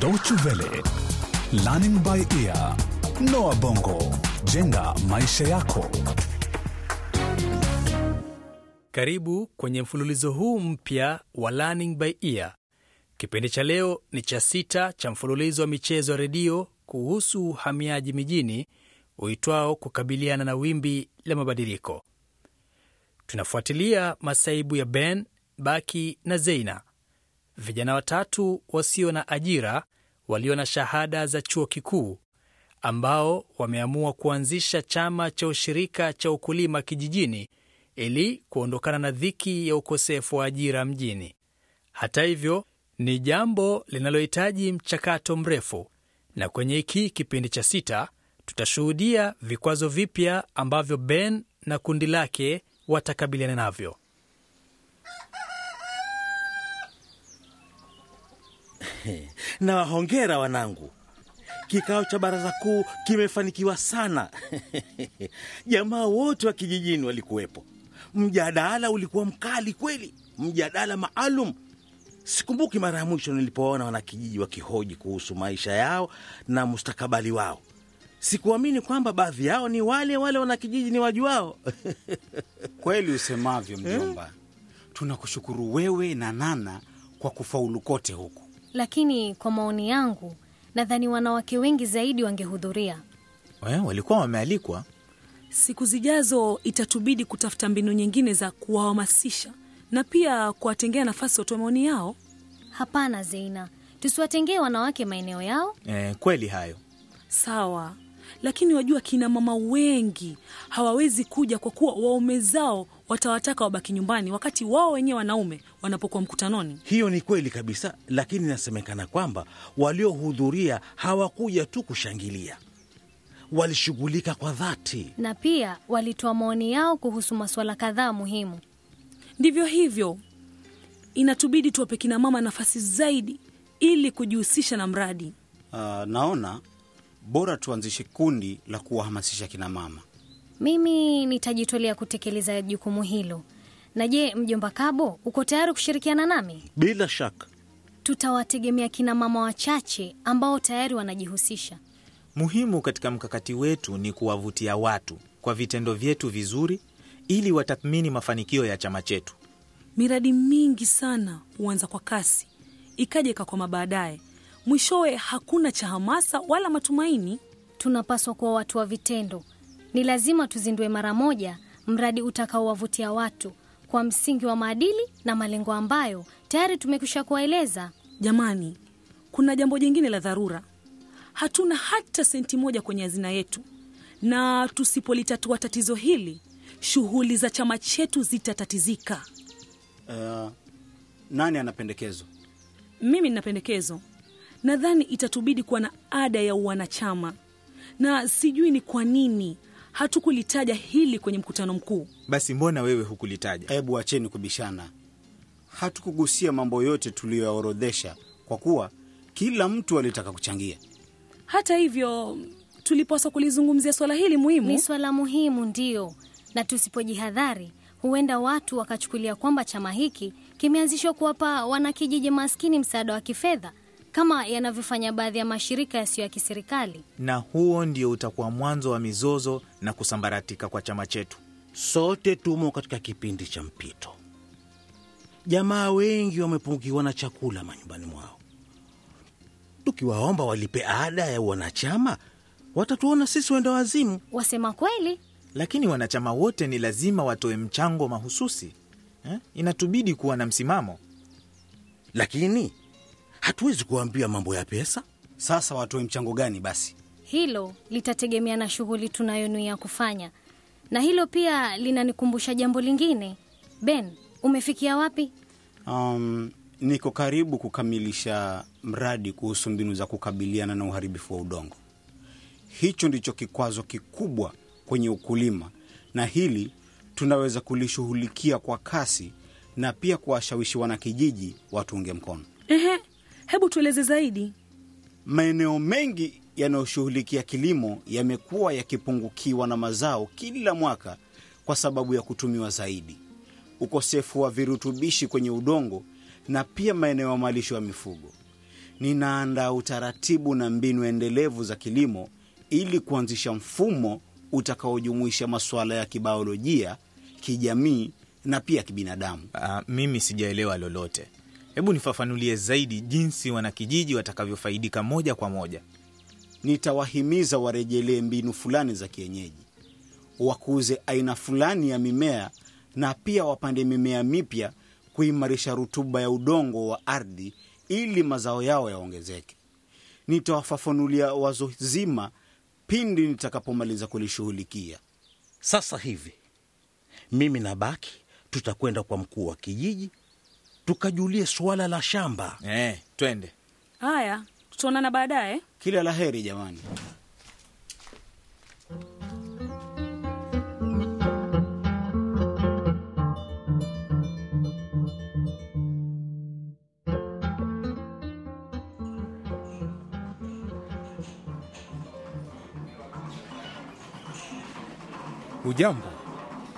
Deutsche Learning by Ear, Noah Bongo, jenga maisha yako. Karibu kwenye mfululizo huu mpya wa Learning by Ear. Kipindi cha leo ni cha sita cha mfululizo wa michezo ya redio kuhusu uhamiaji mijini uitwao kukabiliana na wimbi la mabadiliko. Tunafuatilia masaibu ya Ben, Baki na Zeina, vijana watatu wasio na ajira walio na shahada za chuo kikuu ambao wameamua kuanzisha chama cha ushirika cha ukulima kijijini ili kuondokana na dhiki ya ukosefu wa ajira mjini. Hata hivyo, ni jambo linalohitaji mchakato mrefu, na kwenye hiki kipindi cha sita tutashuhudia vikwazo vipya ambavyo Ben na kundi lake watakabiliana navyo. Na wahongera wanangu, kikao cha baraza kuu kimefanikiwa sana. Jamaa wote wa kijijini walikuwepo. Mjadala ulikuwa mkali kweli, mjadala maalum. Sikumbuki mara ya mwisho nilipoona wanakijiji wakihoji kuhusu maisha yao na mustakabali wao. Sikuamini kwamba baadhi yao ni wale wale wanakijiji ni wajuao. Kweli usemavyo mjomba, tunakushukuru wewe na Nana kwa kufaulu kote huku. Lakini kwa maoni yangu, nadhani wanawake wengi zaidi wangehudhuria. Eh, walikuwa wamealikwa. Siku zijazo itatubidi kutafuta mbinu nyingine za kuwahamasisha na pia kuwatengea nafasi watoe maoni yao. Hapana Zeina, tusiwatengee wanawake maeneo yao. Eh, kweli hayo. Sawa, lakini wajua, kina mama wengi hawawezi kuja kwa kuwa waume zao watawataka wabaki nyumbani wakati wao wenyewe wanaume wanapokuwa mkutanoni. Hiyo ni kweli kabisa, lakini inasemekana kwamba waliohudhuria hawakuja tu kushangilia, walishughulika kwa dhati. Na pia walitoa maoni yao kuhusu masuala kadhaa muhimu. Ndivyo hivyo, inatubidi tuwape kina mama nafasi zaidi ili kujihusisha na mradi. Uh, naona bora tuanzishe kundi la kuwahamasisha kina mama. Mimi nitajitolea kutekeleza jukumu hilo. Na je, mjomba Kabo, uko tayari kushirikiana nami? Bila shaka Tutawategemea kina mama wachache ambao tayari wanajihusisha. Muhimu katika mkakati wetu ni kuwavutia watu kwa vitendo vyetu vizuri ili watathmini mafanikio ya chama chetu. Miradi mingi sana huanza kwa kasi, ikaja ikakwama baadaye, mwishowe hakuna cha hamasa wala matumaini. Tunapaswa kuwa watu wa vitendo. Ni lazima tuzindue mara moja mradi utakaowavutia watu kwa msingi wa maadili na malengo ambayo tayari tumekwisha kuwaeleza. Jamani, kuna jambo jingine la dharura. Hatuna hata senti moja kwenye hazina yetu, na tusipolitatua tatizo hili, shughuli za chama chetu zitatatizika. Uh, nani ana pendekezo? Mimi nina pendekezo. Nadhani itatubidi kuwa na ada ya uwanachama, na sijui ni kwa nini hatukulitaja hili kwenye mkutano mkuu. Basi mbona wewe hukulitaja? Hebu acheni kubishana. Hatukugusia mambo yote tuliyoyaorodhesha kwa kuwa kila mtu alitaka kuchangia. Hata hivyo, tulipaswa kulizungumzia swala hili muhimu. Ni swala muhimu, ndiyo, na tusipojihadhari, huenda watu wakachukulia kwamba chama hiki kimeanzishwa kuwapa wanakijiji maskini msaada wa kifedha kama yanavyofanya baadhi ya mashirika yasiyo ya kiserikali. Na huo ndio utakuwa mwanzo wa mizozo na kusambaratika kwa chama chetu. sote tumo katika kipindi cha mpito. Jamaa wengi wamepungukiwa na chakula manyumbani mwao. Tukiwaomba walipe ada ya wanachama, watatuona sisi wenda wazimu. Wasema kweli, Lakini wanachama wote ni lazima watoe mchango mahususi eh? Inatubidi kuwa na msimamo. Lakini hatuwezi kuambia mambo ya pesa. Sasa watoe mchango gani basi? hilo litategemea na shughuli tunayonuia kufanya, na hilo pia linanikumbusha jambo lingine. Ben, umefikia wapi? Um, niko karibu kukamilisha mradi kuhusu mbinu za kukabiliana na uharibifu wa udongo. Hicho ndicho kikwazo kikubwa kwenye ukulima, na hili tunaweza kulishughulikia kwa kasi na pia kuwashawishi wanakijiji watunge mkono. Ehe, hebu tueleze zaidi. Maeneo mengi yanayoshughulikia kilimo yamekuwa yakipungukiwa na mazao kila mwaka kwa sababu ya kutumiwa zaidi, ukosefu wa virutubishi kwenye udongo na pia maeneo ya malisho ya mifugo. ninaandaa utaratibu na mbinu endelevu za kilimo ili kuanzisha mfumo utakaojumuisha masuala ya kibiolojia, kijamii na pia kibinadamu. Uh, mimi sijaelewa lolote. Hebu nifafanulie zaidi jinsi wanakijiji watakavyofaidika moja kwa moja. Nitawahimiza warejelee mbinu fulani za kienyeji, wakuze aina fulani ya mimea na pia wapande mimea mipya kuimarisha rutuba ya udongo wa ardhi ili mazao yao yaongezeke. Nitawafafanulia wazo zima pindi nitakapomaliza kulishughulikia. Sasa hivi mimi na Baki tutakwenda kwa mkuu wa kijiji tukajulie suala la shamba. Eh, twende. Haya, tutaonana baadaye. Kila la heri jamani. Hujambo,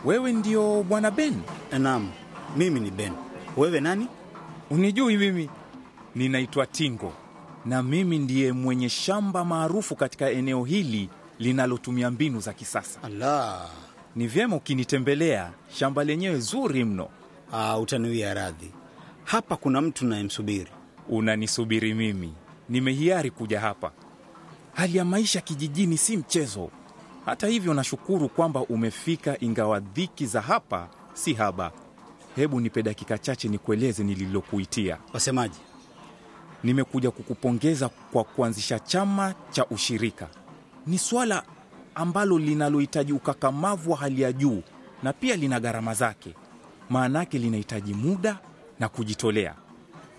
wewe ndio bwana Ben? Naam, mimi ni Ben. Wewe nani? Unijui mimi? Ninaitwa Tingo na mimi ndiye mwenye shamba maarufu katika eneo hili linalotumia mbinu za kisasa. Ala, Ni vyema ukinitembelea, shamba lenyewe zuri mno. ah, utaniwia radhi. Hapa kuna mtu nayemsubiri. Unanisubiri mimi, nimehiari kuja hapa. Hali ya maisha kijijini si mchezo. Hata hivyo, nashukuru kwamba umefika, ingawa dhiki za hapa si haba. Hebu nipe dakika chache nikueleze nililokuitia. Wasemaji, Nimekuja kukupongeza kwa kuanzisha chama cha ushirika. Ni swala ambalo linalohitaji ukakamavu wa hali ya juu na pia lina gharama zake, maanake linahitaji muda na kujitolea.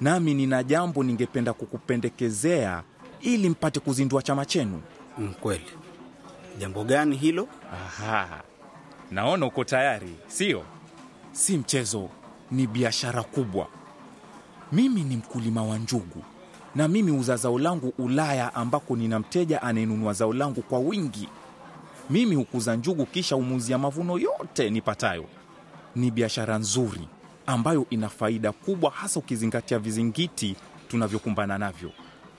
Nami nina jambo ningependa kukupendekezea ili mpate kuzindua chama chenu. Mkweli. Jambo gani hilo? Aha, naona uko tayari, sio? Si mchezo, ni biashara kubwa. Mimi ni mkulima wa njugu na mimi uza zao langu Ulaya, ambako nina mteja anayenunua zao langu kwa wingi. Mimi hukuza njugu kisha humuuzia mavuno yote nipatayo. Ni biashara nzuri ambayo ina faida kubwa, hasa ukizingatia vizingiti tunavyokumbana navyo: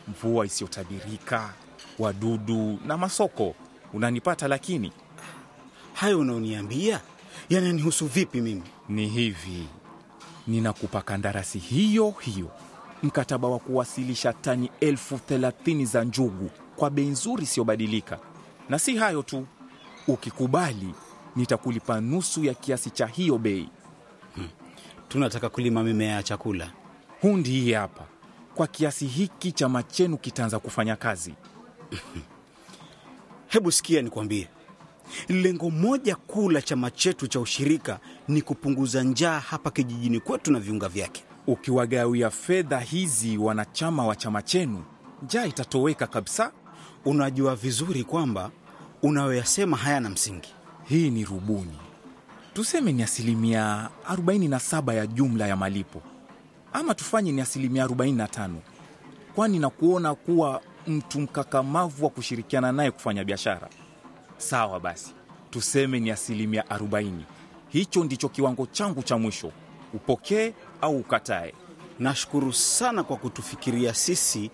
mvua isiyotabirika, wadudu na masoko. Unanipata? Lakini Hayo unaoniambia yananihusu vipi mimi? ni hivi, ninakupa kandarasi hiyo hiyo, mkataba wa kuwasilisha tani elfu thelathini za njugu kwa bei nzuri isiyobadilika. Na si hayo tu, ukikubali nitakulipa nusu ya kiasi cha hiyo bei. Tunataka kulima mimea ya chakula. Hundi hii hapa, kwa kiasi hiki chama chenu kitaanza kufanya kazi. Hebu sikia nikwambie, lengo moja kuu la chama chetu cha ushirika ni kupunguza njaa hapa kijijini kwetu na viunga vyake. Ukiwagawia fedha hizi wanachama wa chama chenu, njaa itatoweka kabisa. Unajua vizuri kwamba unayoyasema hayana msingi. Hii ni rubuni, tuseme ni asilimia 47 ya jumla ya malipo, ama tufanye ni asilimia 45, kwani na kuona kuwa mtu mkakamavu wa kushirikiana naye kufanya biashara. Sawa basi, tuseme ni asilimia 40. Hicho ndicho kiwango changu cha mwisho, upokee au ukatae. Nashukuru sana kwa kutufikiria sisi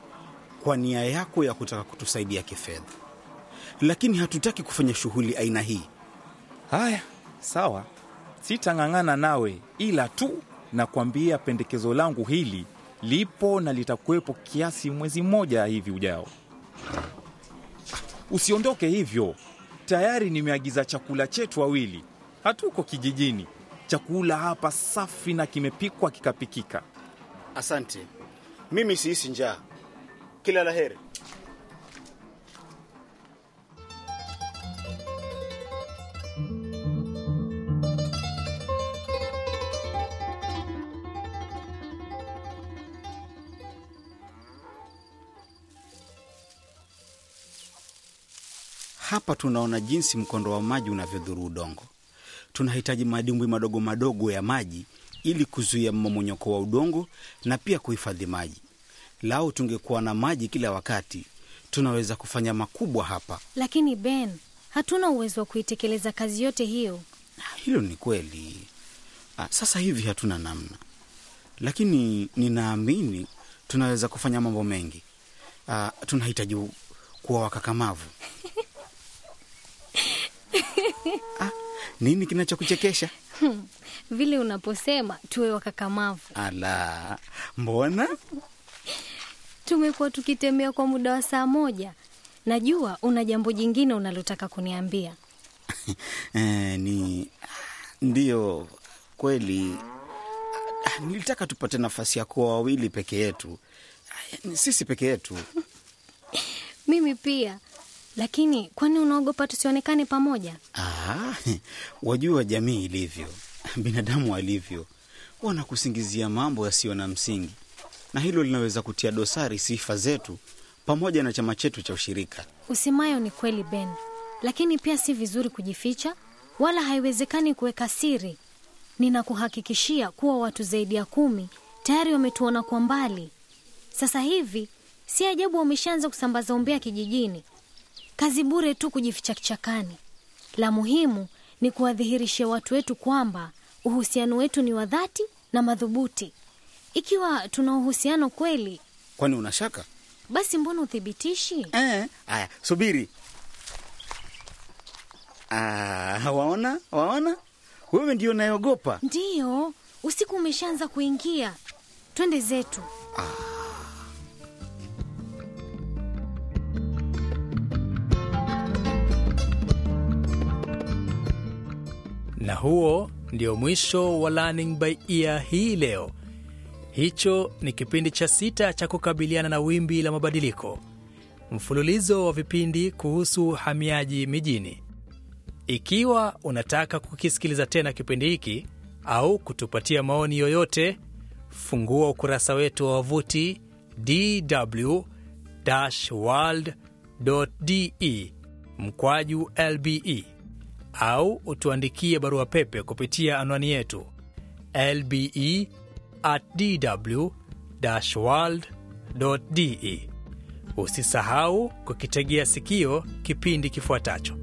kwa nia yako ya kutaka kutusaidia kifedha, lakini hatutaki kufanya shughuli aina hii. Haya, sawa, sitang'ang'ana nawe, ila tu nakwambia pendekezo langu hili lipo na litakuwepo kiasi mwezi mmoja hivi ujao. Usiondoke hivyo, tayari nimeagiza chakula chetu wawili. Hatuko kijijini, chakula hapa safi na kimepikwa kikapikika. Asante, mimi sihisi njaa. Kila la heri. Hapa tunaona jinsi mkondo wa maji unavyodhuru udongo. Tunahitaji madimbwi madogo madogo ya maji ili kuzuia mmomonyoko wa udongo na pia kuhifadhi maji. Lao tungekuwa na maji kila wakati, tunaweza kufanya makubwa hapa. Lakini Ben, hatuna uwezo wa kuitekeleza kazi yote hiyo. Hilo ni kweli. Ah, sasa hivi hatuna namna, lakini ninaamini tunaweza kufanya mambo mengi. Uh, tunahitaji kuwa wakakamavu. Ah, nini kinachokuchekesha? Vile unaposema tuwe wakakamavu. Ala, mbona? Tumekuwa tukitembea kwa muda wa saa moja. Najua una jambo jingine unalotaka kuniambia. Eh, ni ndiyo kweli. Ah, Nilitaka tupate nafasi ya kuwa wawili peke yetu, Ah, sisi peke yetu. Mimi pia, lakini kwani unaogopa tusionekane pamoja? Aha, wajua jamii ilivyo, binadamu alivyo, wanakusingizia mambo yasiyo na msingi, na hilo linaweza kutia dosari sifa zetu pamoja na chama chetu cha ushirika. Usemayo ni kweli Ben, lakini pia si vizuri kujificha, wala haiwezekani kuweka siri. Ninakuhakikishia kuwa watu zaidi ya kumi tayari wametuona kwa mbali. Sasa hivi si ajabu wameshaanza kusambaza umbea kijijini. Kazi bure tu kujificha kichakani. La muhimu ni kuwadhihirishia watu wetu kwamba uhusiano wetu ni wa dhati na madhubuti. Ikiwa tuna uhusiano kweli, Kwani una shaka? basi mbona uthibitishi? Eh, aya, subiri. Ah, waona, waona, wewe ndio unayeogopa. Ndiyo, usiku umeshaanza kuingia. Twende zetu. Na huo ndio mwisho wa Learning by Ear hii leo. Hicho ni kipindi cha sita cha kukabiliana na wimbi la mabadiliko, mfululizo wa vipindi kuhusu uhamiaji mijini. Ikiwa unataka kukisikiliza tena kipindi hiki au kutupatia maoni yoyote, fungua ukurasa wetu wa wavuti dw-world.de mkwaju lbe au utuandikie barua pepe kupitia anwani yetu lbe at dw world de. Usisahau kukitegea sikio kipindi kifuatacho.